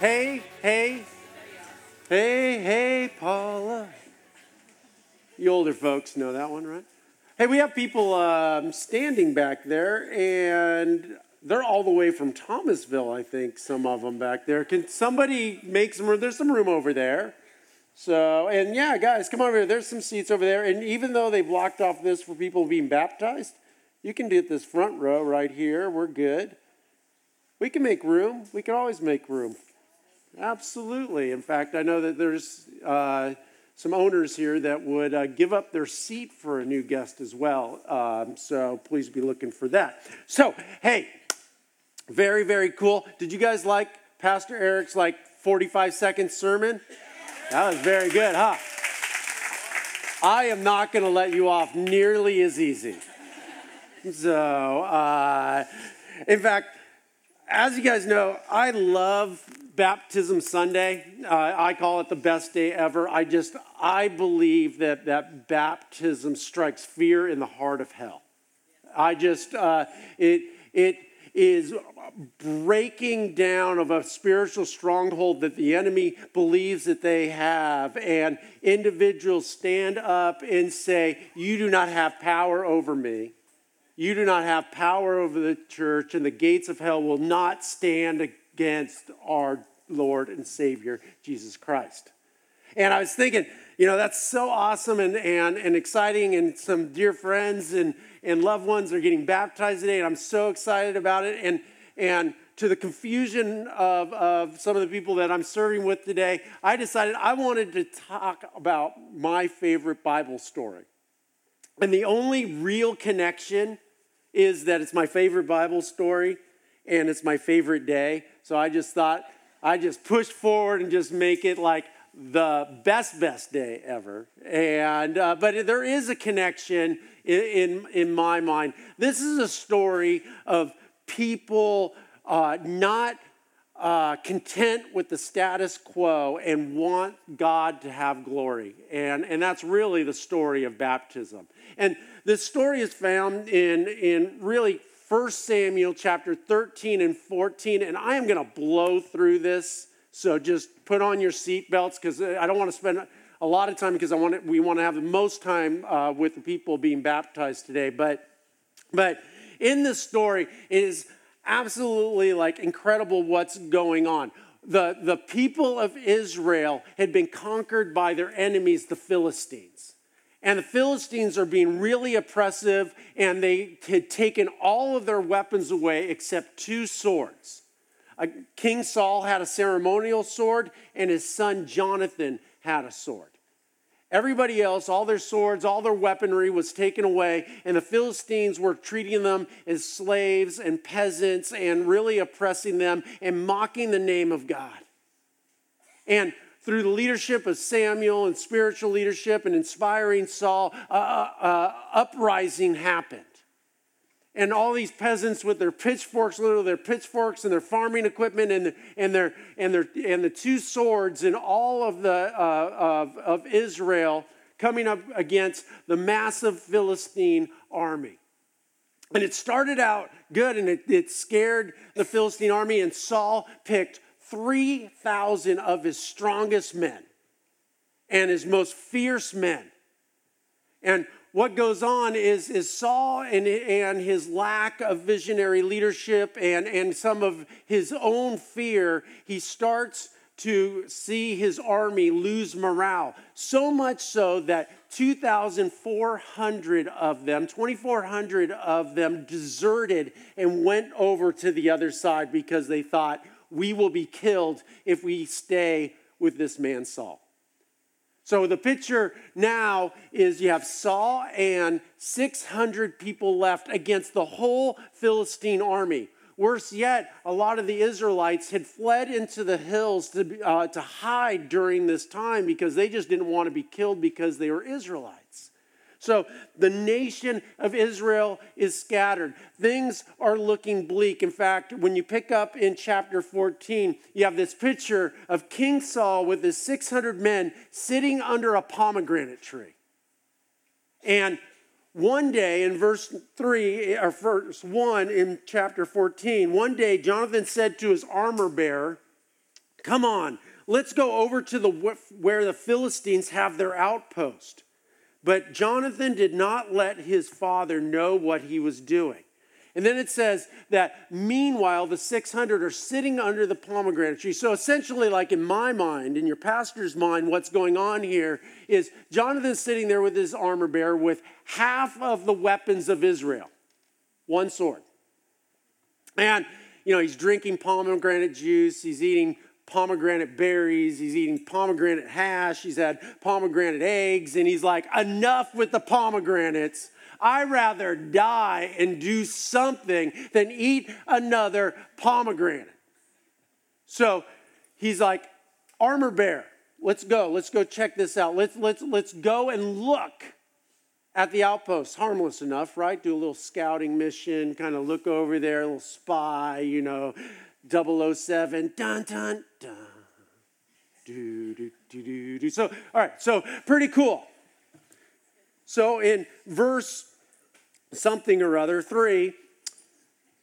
Hey, hey, hey, hey, Paula. You older folks know that one, right? Hey, we have people um, standing back there, and they're all the way from Thomasville, I think, some of them back there. Can somebody make some room? There's some room over there. So, and yeah, guys, come over here. There's some seats over there. And even though they blocked off this for people being baptized, you can get this front row right here. We're good. We can make room. We can always make room. Absolutely. In fact, I know that there's uh, some owners here that would uh, give up their seat for a new guest as well. Um, so please be looking for that. So, hey, very, very cool. Did you guys like Pastor Eric's like 45 second sermon? That was very good, huh? I am not going to let you off nearly as easy. So, uh, in fact, as you guys know, I love Baptism Sunday. Uh, I call it the best day ever. I just, I believe that, that baptism strikes fear in the heart of hell. I just, uh, it, it is breaking down of a spiritual stronghold that the enemy believes that they have. And individuals stand up and say, You do not have power over me. You do not have power over the church, and the gates of hell will not stand against our Lord and Savior, Jesus Christ. And I was thinking, you know, that's so awesome and, and, and exciting, and some dear friends and, and loved ones are getting baptized today, and I'm so excited about it. And, and to the confusion of, of some of the people that I'm serving with today, I decided I wanted to talk about my favorite Bible story. And the only real connection is that it's my favorite Bible story and it's my favorite day. So I just thought I just push forward and just make it like the best best day ever. And uh, but there is a connection in, in, in my mind. This is a story of people uh, not uh, content with the status quo and want God to have glory. And, and that's really the story of baptism. And this story is found in, in really 1 Samuel chapter 13 and 14. And I am going to blow through this. So just put on your seatbelts because I don't want to spend a lot of time because I want we want to have the most time uh, with the people being baptized today. But, but in this story, is absolutely like incredible what's going on. The, the people of Israel had been conquered by their enemies, the Philistines. And the Philistines are being really oppressive, and they had taken all of their weapons away except two swords. King Saul had a ceremonial sword, and his son Jonathan had a sword. Everybody else, all their swords, all their weaponry was taken away, and the Philistines were treating them as slaves and peasants and really oppressing them and mocking the name of God. And through the leadership of Samuel and spiritual leadership and inspiring Saul, uh, uh, uprising happened and all these peasants with their pitchforks, little their pitchforks and their farming equipment and, and, their, and, their, and the two swords and all of the uh, of, of Israel coming up against the massive Philistine army. And it started out good and it, it scared the Philistine army, and Saul picked 3,000 of his strongest men and his most fierce men. And what goes on is, is Saul and, and his lack of visionary leadership and, and some of his own fear, he starts to see his army lose morale. So much so that 2,400 of them, 2,400 of them deserted and went over to the other side because they thought, we will be killed if we stay with this man Saul. So the picture now is you have Saul and 600 people left against the whole Philistine army. Worse yet, a lot of the Israelites had fled into the hills to, uh, to hide during this time because they just didn't want to be killed because they were Israelites. So the nation of Israel is scattered. Things are looking bleak. In fact, when you pick up in chapter 14, you have this picture of King Saul with his 600 men sitting under a pomegranate tree. And one day in verse 3, or verse 1 in chapter 14, one day Jonathan said to his armor bearer, Come on, let's go over to the where the Philistines have their outpost. But Jonathan did not let his father know what he was doing. And then it says that meanwhile, the 600 are sitting under the pomegranate tree. So essentially, like in my mind, in your pastor's mind, what's going on here is Jonathan's sitting there with his armor bearer with half of the weapons of Israel, one sword. And, you know, he's drinking pomegranate juice, he's eating pomegranate berries, he's eating pomegranate hash, he's had pomegranate eggs, and he's like, enough with the pomegranates. I rather die and do something than eat another pomegranate. So he's like, armor bear, let's go. Let's go check this out. Let's, let's, let's go and look at the outpost. Harmless enough, right? Do a little scouting mission, kind of look over there, a little spy, you know, 007, dun, dun, dun. Do, do, do, do, do. So, all right, so pretty cool. So in verse something or other. Three,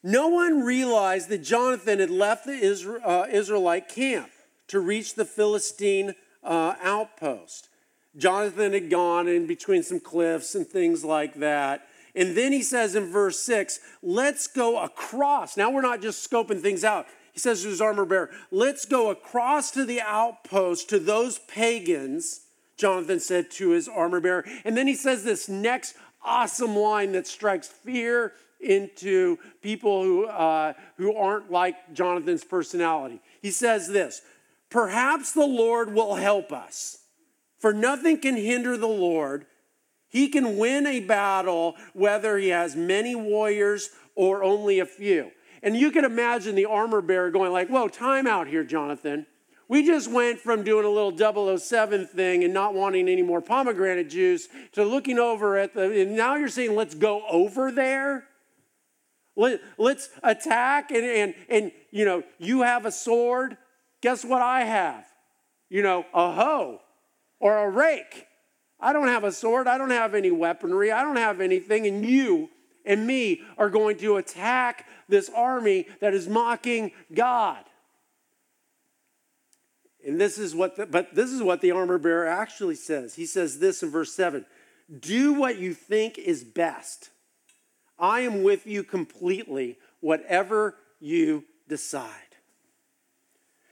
no one realized that Jonathan had left the Israel, uh, Israelite camp to reach the Philistine uh, outpost. Jonathan had gone in between some cliffs and things like that. And then he says in verse 6, let's go across. Now we're not just scoping things out. He says to his armor bearer, let's go across to the outpost to those pagans, Jonathan said to his armor bearer. And then he says this next awesome line that strikes fear into people who, uh, who aren't like Jonathan's personality. He says this Perhaps the Lord will help us, for nothing can hinder the Lord. He can win a battle whether he has many warriors or only a few. And you can imagine the armor bearer going like, "Whoa, time out here, Jonathan. We just went from doing a little 007 thing and not wanting any more pomegranate juice to looking over at the, and now you're saying, let's go over there? Let, let's attack and, and, and, you know, you have a sword. Guess what I have? You know, a hoe or a rake. I don't have a sword. I don't have any weaponry. I don't have anything. And you and me are going to attack this army that is mocking God. And this is what, the, but this is what the armor bearer actually says. He says this in verse 7 Do what you think is best. I am with you completely, whatever you decide.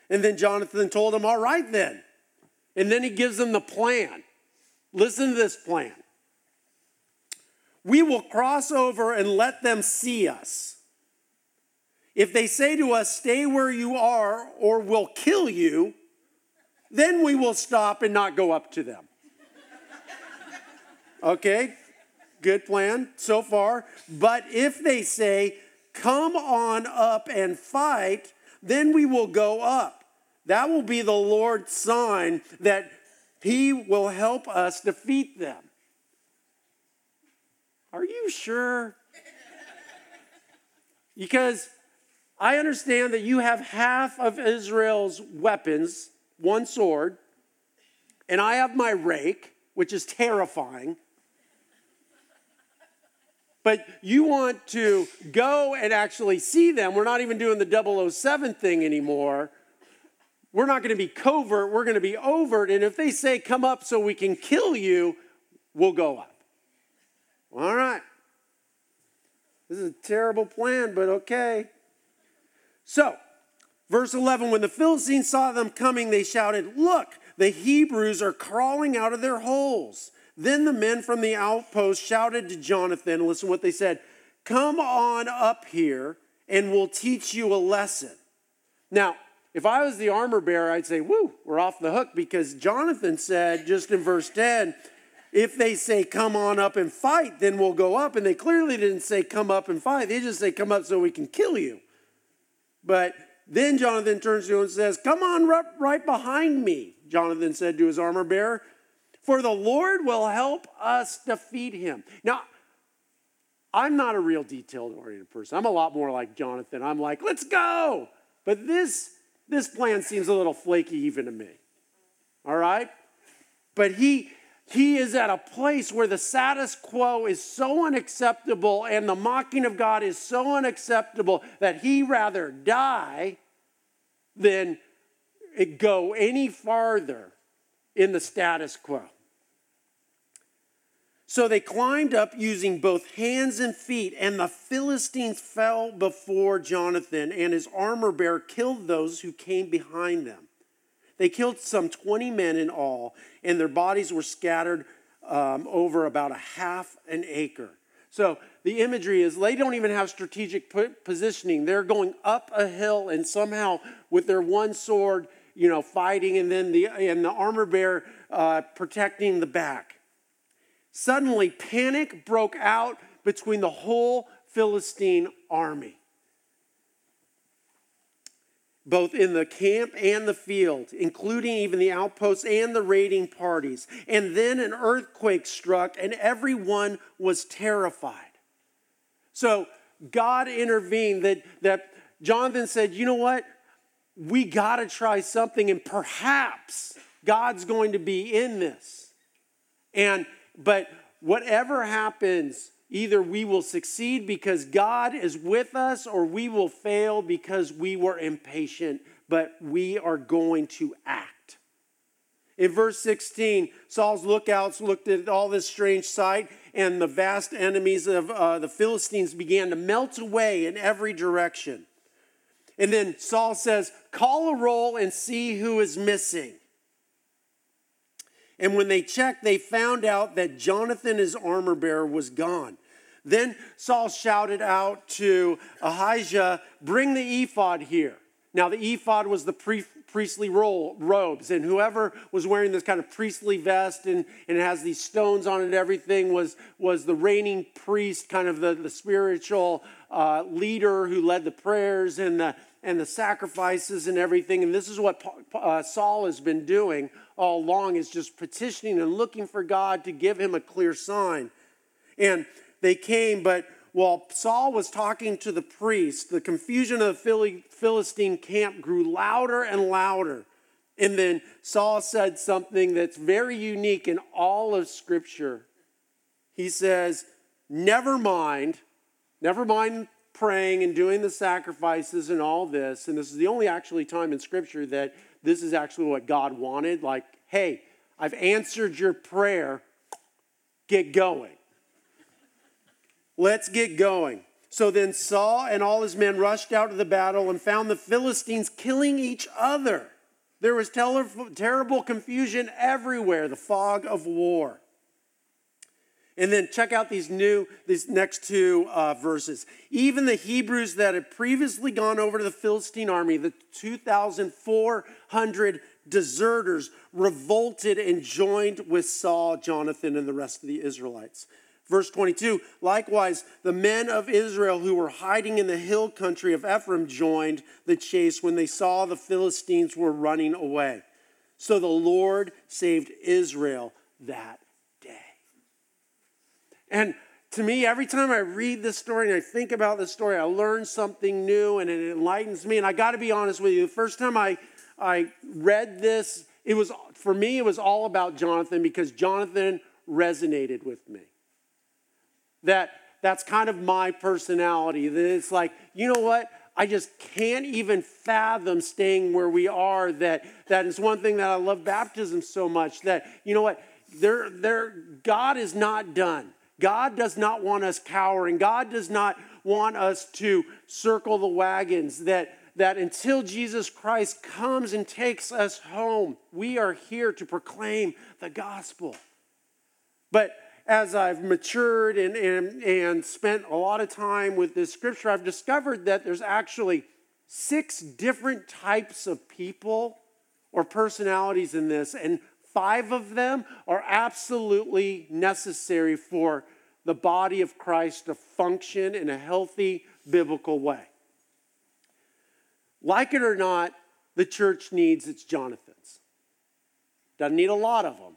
And then Jonathan told him, All right, then. And then he gives them the plan. Listen to this plan. We will cross over and let them see us. If they say to us, Stay where you are, or we'll kill you, then we will stop and not go up to them. Okay, good plan so far. But if they say, Come on up and fight, then we will go up. That will be the Lord's sign that He will help us defeat them. Are you sure? Because I understand that you have half of Israel's weapons one sword, and I have my rake, which is terrifying. But you want to go and actually see them. We're not even doing the 007 thing anymore. We're not going to be covert, we're going to be overt. And if they say, come up so we can kill you, we'll go up. All right. This is a terrible plan, but okay. So, Verse 11 When the Philistines saw them coming, they shouted, Look, the Hebrews are crawling out of their holes. Then the men from the outpost shouted to Jonathan, listen to what they said, Come on up here and we'll teach you a lesson. Now, if I was the armor bearer, I'd say, Woo, we're off the hook because Jonathan said just in verse 10, if they say, Come on up and fight, then we'll go up. And they clearly didn't say, Come up and fight. They just say, Come up so we can kill you. But then Jonathan turns to him and says, Come on right behind me, Jonathan said to his armor bearer, for the Lord will help us defeat him. Now, I'm not a real detailed oriented person. I'm a lot more like Jonathan. I'm like, let's go. But this, this plan seems a little flaky even to me. All right? But he, he is at a place where the status quo is so unacceptable and the mocking of God is so unacceptable that he rather die than go any farther in the status quo. So they climbed up using both hands and feet, and the Philistines fell before Jonathan, and his armor bearer killed those who came behind them. They killed some 20 men in all, and their bodies were scattered um, over about a half an acre. So the imagery is they don't even have strategic positioning. They're going up a hill and somehow with their one sword, you know, fighting, and then the and the armor bearer uh, protecting the back. Suddenly, panic broke out between the whole Philistine army both in the camp and the field, including even the outposts and the raiding parties. And then an earthquake struck, and everyone was terrified. So God intervened that, that Jonathan said, You know what? We got to try something, and perhaps God's going to be in this. And, but whatever happens, Either we will succeed because God is with us, or we will fail because we were impatient, but we are going to act. In verse 16, Saul's lookouts looked at all this strange sight, and the vast enemies of uh, the Philistines began to melt away in every direction. And then Saul says, Call a roll and see who is missing. And when they checked, they found out that Jonathan, his armor bearer, was gone. Then Saul shouted out to Ahijah, Bring the ephod here. Now, the ephod was the pre- priestly robes, and whoever was wearing this kind of priestly vest and, and it has these stones on it, everything was, was the reigning priest, kind of the, the spiritual uh, leader who led the prayers and the, and the sacrifices and everything. And this is what uh, Saul has been doing all along is just petitioning and looking for God to give him a clear sign. And they came, but while Saul was talking to the priest, the confusion of the Philistine camp grew louder and louder. And then Saul said something that's very unique in all of Scripture. He says, Never mind, never mind praying and doing the sacrifices and all this. And this is the only actually time in Scripture that this is actually what God wanted. Like, hey, I've answered your prayer, get going. Let's get going. So then Saul and all his men rushed out to the battle and found the Philistines killing each other. There was terrible confusion everywhere, the fog of war. And then check out these new, these next two uh, verses. Even the Hebrews that had previously gone over to the Philistine army, the 2,400 deserters, revolted and joined with Saul, Jonathan, and the rest of the Israelites. Verse 22 Likewise, the men of Israel who were hiding in the hill country of Ephraim joined the chase when they saw the Philistines were running away. So the Lord saved Israel that. And to me, every time I read this story and I think about this story, I learn something new and it enlightens me. And I got to be honest with you, the first time I, I read this, it was for me, it was all about Jonathan because Jonathan resonated with me that that's kind of my personality. That it's like, you know what? I just can't even fathom staying where we are. That that is one thing that I love baptism so much. That you know what? There, there, God is not done. God does not want us cowering. God does not want us to circle the wagons. That that until Jesus Christ comes and takes us home, we are here to proclaim the gospel. But as I've matured and, and, and spent a lot of time with this scripture, I've discovered that there's actually six different types of people or personalities in this, and five of them are absolutely necessary for the body of Christ to function in a healthy biblical way. Like it or not, the church needs its Jonathans. Doesn't need a lot of them,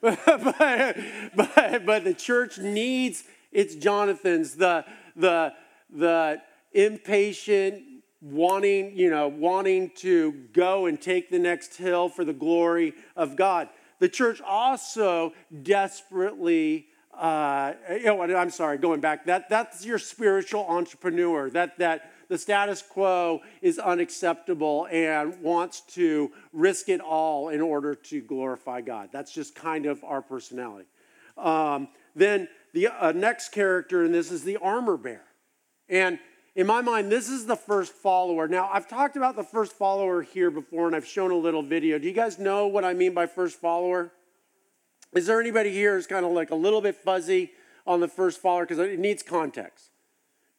but, but, but the church needs its Jonathans, the, the, the impatient, wanting, you know, wanting to go and take the next hill for the glory of God. The church also desperately uh, you know, I'm sorry, going back, that, that's your spiritual entrepreneur. That, that the status quo is unacceptable and wants to risk it all in order to glorify God. That's just kind of our personality. Um, then the uh, next character in this is the armor bearer. And in my mind, this is the first follower. Now, I've talked about the first follower here before, and I've shown a little video. Do you guys know what I mean by first follower? Is there anybody here who's kind of like a little bit fuzzy on the first follower because it needs context?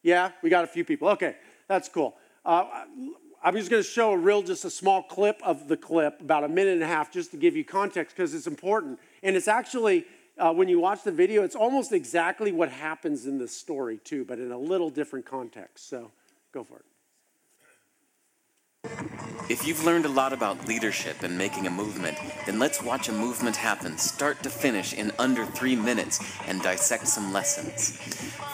Yeah, we got a few people. Okay, that's cool. Uh, I'm just going to show a real, just a small clip of the clip, about a minute and a half, just to give you context because it's important. And it's actually, uh, when you watch the video, it's almost exactly what happens in the story, too, but in a little different context. So go for it. If you've learned a lot about leadership and making a movement, then let's watch a movement happen start to finish in under three minutes and dissect some lessons.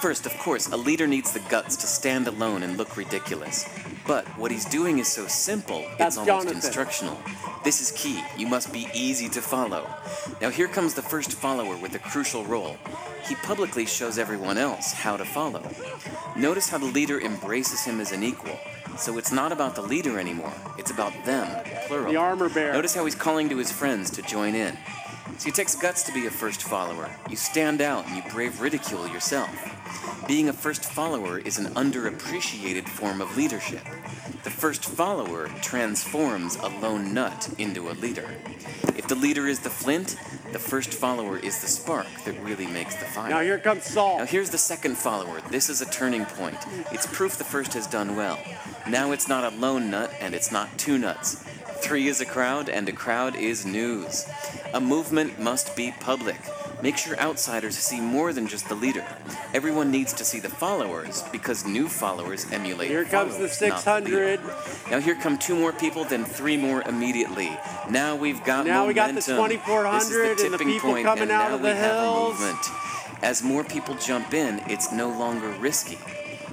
First, of course, a leader needs the guts to stand alone and look ridiculous. But what he's doing is so simple, That's it's almost Jonathan. instructional. This is key. You must be easy to follow. Now, here comes the first follower with a crucial role. He publicly shows everyone else how to follow. Notice how the leader embraces him as an equal. So it's not about the leader anymore, it's about them, plural. The armor bearer. Notice how he's calling to his friends to join in. See, it takes guts to be a first follower. You stand out and you brave ridicule yourself. Being a first follower is an underappreciated form of leadership. The first follower transforms a lone nut into a leader. If the leader is the flint, the first follower is the spark that really makes the fire. Now here comes Saul. Now here's the second follower. This is a turning point. It's proof the first has done well. Now it's not a lone nut and it's not two nuts. Three is a crowd and a crowd is news. A movement must be public. Make sure outsiders see more than just the leader. Everyone needs to see the followers because new followers emulate. Here comes the followers, not 600. leader. Now here come two more people, then three more immediately. Now we've got Now we got the 2400 the and the people point, coming out of the we have a hills. As more people jump in, it's no longer risky.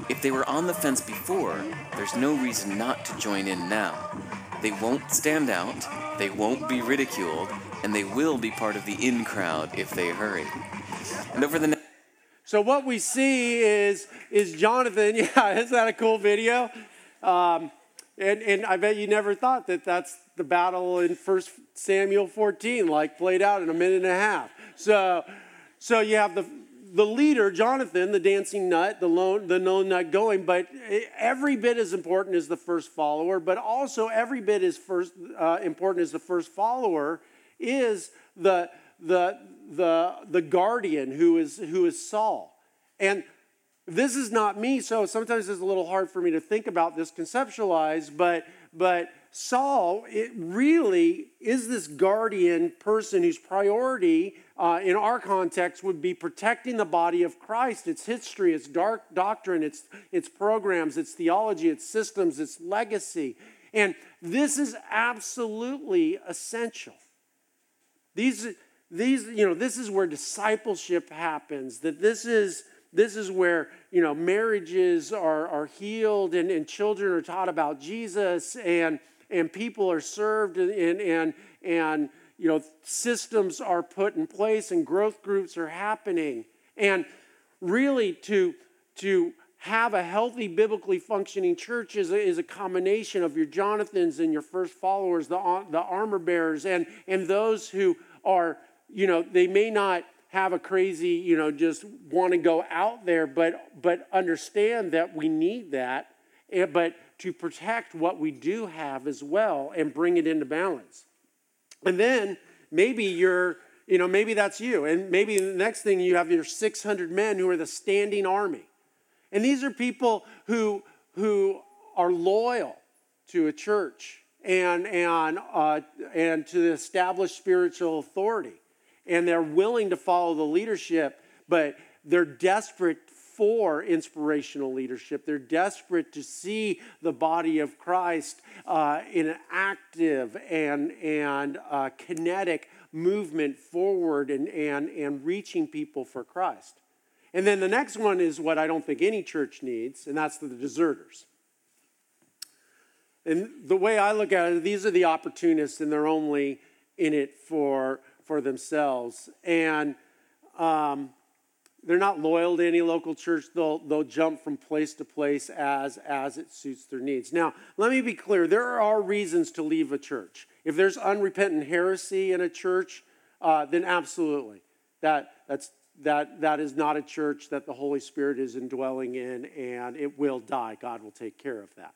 If they were on the fence before, there's no reason not to join in now. They won't stand out, they won't be ridiculed, and they will be part of the in crowd if they hurry. And over the next So what we see is is Jonathan. Yeah, isn't that a cool video? Um, and and I bet you never thought that that's the battle in First Samuel 14, like played out in a minute and a half. So so you have the the leader Jonathan, the dancing nut, the lone the lone nut going, but every bit as important as the first follower, but also every bit as first uh, important as the first follower is the the the the guardian who is who is Saul. And this is not me, so sometimes it's a little hard for me to think about this, conceptualize, but but Saul, it really is this guardian person whose priority uh, in our context would be protecting the body of Christ, its history, its dark doctrine, its, its programs, its theology, its systems, its legacy. And this is absolutely essential. These, these, you know, this is where discipleship happens, that this is, this is where, you know, marriages are, are healed and, and children are taught about Jesus and, and people are served and, and, and, and, you know, systems are put in place and growth groups are happening. And really to, to have a healthy, biblically functioning church is a, is a combination of your Jonathans and your first followers, the, the armor bearers, and, and those who are, you know, they may not have a crazy, you know, just want to go out there, but, but understand that we need that, but to protect what we do have as well and bring it into balance. And then maybe you're, you know, maybe that's you. And maybe the next thing you have your 600 men who are the standing army. And these are people who, who are loyal to a church and, and, uh, and to the established spiritual authority. And they're willing to follow the leadership, but they're desperate for inspirational leadership. They're desperate to see the body of Christ uh, in an active and, and uh, kinetic movement forward and, and, and reaching people for Christ. And then the next one is what I don't think any church needs, and that's the deserters. And the way I look at it, these are the opportunists, and they're only in it for, for themselves. And um, they're not loyal to any local church. They'll, they'll jump from place to place as, as it suits their needs. Now, let me be clear there are reasons to leave a church. If there's unrepentant heresy in a church, uh, then absolutely. That, that's, that, that is not a church that the Holy Spirit is indwelling in, and it will die. God will take care of that.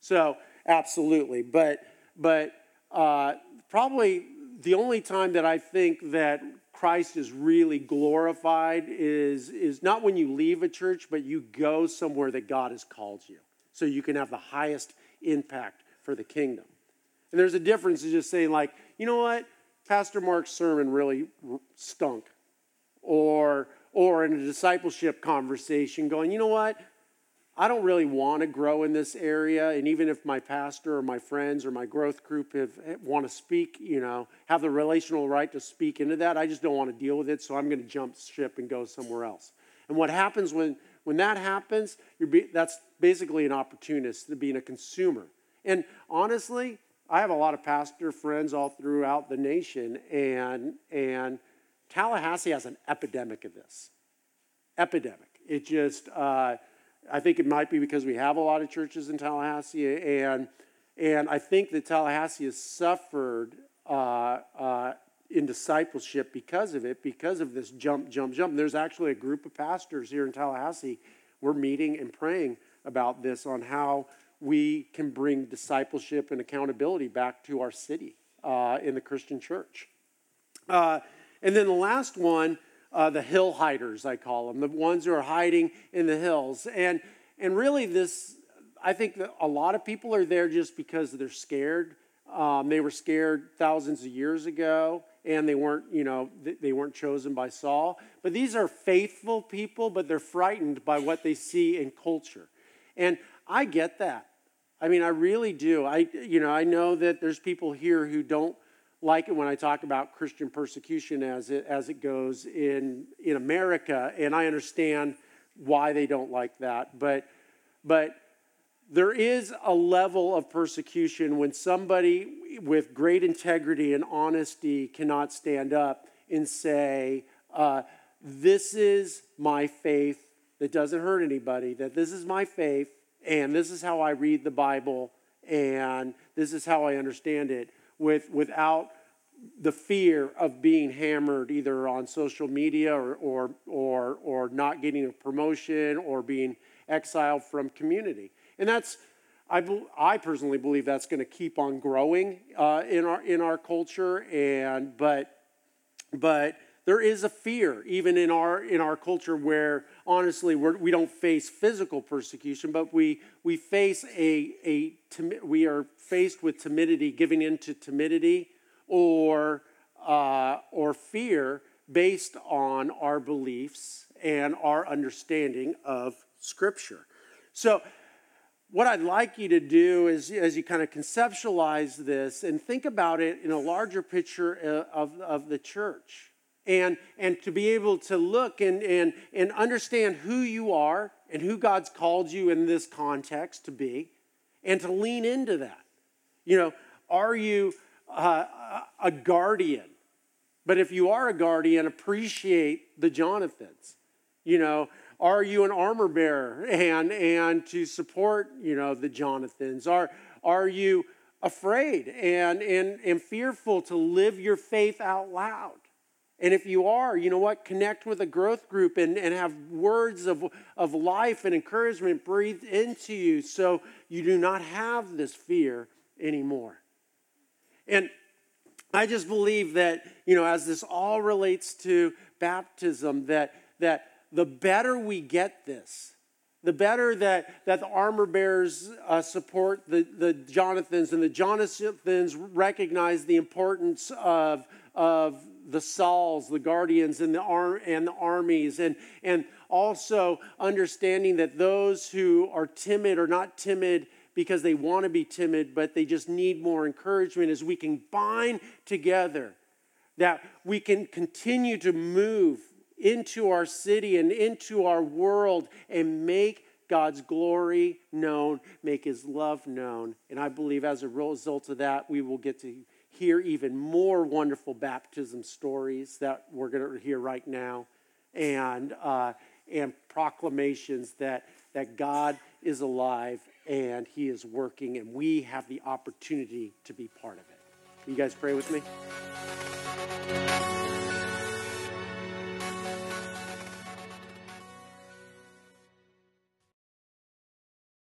So, absolutely. But, but uh, probably the only time that I think that Christ is really glorified is, is not when you leave a church, but you go somewhere that God has called you. So you can have the highest impact for the kingdom. And there's a difference in just saying, like, you know what? Pastor Mark's sermon really stunk. Or, or in a discipleship conversation, going, you know what? I don't really want to grow in this area. And even if my pastor or my friends or my growth group have, want to speak, you know, have the relational right to speak into that, I just don't want to deal with it. So I'm going to jump ship and go somewhere else. And what happens when, when that happens, be, that's basically an opportunist, being a consumer. And honestly, I have a lot of pastor friends all throughout the nation, and, and Tallahassee has an epidemic of this. Epidemic. It just, uh, I think it might be because we have a lot of churches in Tallahassee, and and I think that Tallahassee has suffered uh, uh, in discipleship because of it, because of this jump, jump, jump. There's actually a group of pastors here in Tallahassee. We're meeting and praying about this on how we can bring discipleship and accountability back to our city uh, in the Christian church. Uh, and then the last one uh, the hill hiders, I call them, the ones who are hiding in the hills. And, and really, this, I think that a lot of people are there just because they're scared. Um, they were scared thousands of years ago, and they weren't, you know, they weren't chosen by Saul. But these are faithful people, but they're frightened by what they see in culture. And I get that. I mean, I really do. I, you know, I know that there's people here who don't like it when I talk about Christian persecution as it, as it goes in, in America, and I understand why they don't like that. But, but there is a level of persecution when somebody with great integrity and honesty cannot stand up and say, uh, This is my faith that doesn't hurt anybody, that this is my faith, and this is how I read the Bible, and this is how I understand it with, without the fear of being hammered either on social media or, or, or, or not getting a promotion or being exiled from community. And that's, I, I personally believe that's going to keep on growing uh, in, our, in our culture. And, but, but there is a fear even in our, in our culture where honestly we're, we do not face physical persecution, but we, we face a, a, we are faced with timidity, giving in to timidity or, uh, or fear based on our beliefs and our understanding of Scripture. So, what I'd like you to do is, as you kind of conceptualize this and think about it in a larger picture uh, of, of the church, and, and to be able to look and, and, and understand who you are and who God's called you in this context to be, and to lean into that. You know, are you uh, a guardian. But if you are a guardian, appreciate the Jonathans. You know, are you an armor bearer and and to support you know the Jonathans? Are are you afraid and and and fearful to live your faith out loud? And if you are, you know what? Connect with a growth group and, and have words of, of life and encouragement breathed into you so you do not have this fear anymore. And I just believe that, you know, as this all relates to baptism, that, that the better we get this, the better that, that the armor bearers uh, support the, the Jonathans and the Jonathans recognize the importance of, of the Sauls, the guardians, and the, ar- and the armies, and, and also understanding that those who are timid are not timid because they want to be timid, but they just need more encouragement as we can bind together, that we can continue to move into our city and into our world and make God's glory known, make his love known. And I believe as a result of that, we will get to hear even more wonderful baptism stories that we're going to hear right now. and, uh, and proclamations that, that God is alive and He is working, and we have the opportunity to be part of it. You guys pray with me?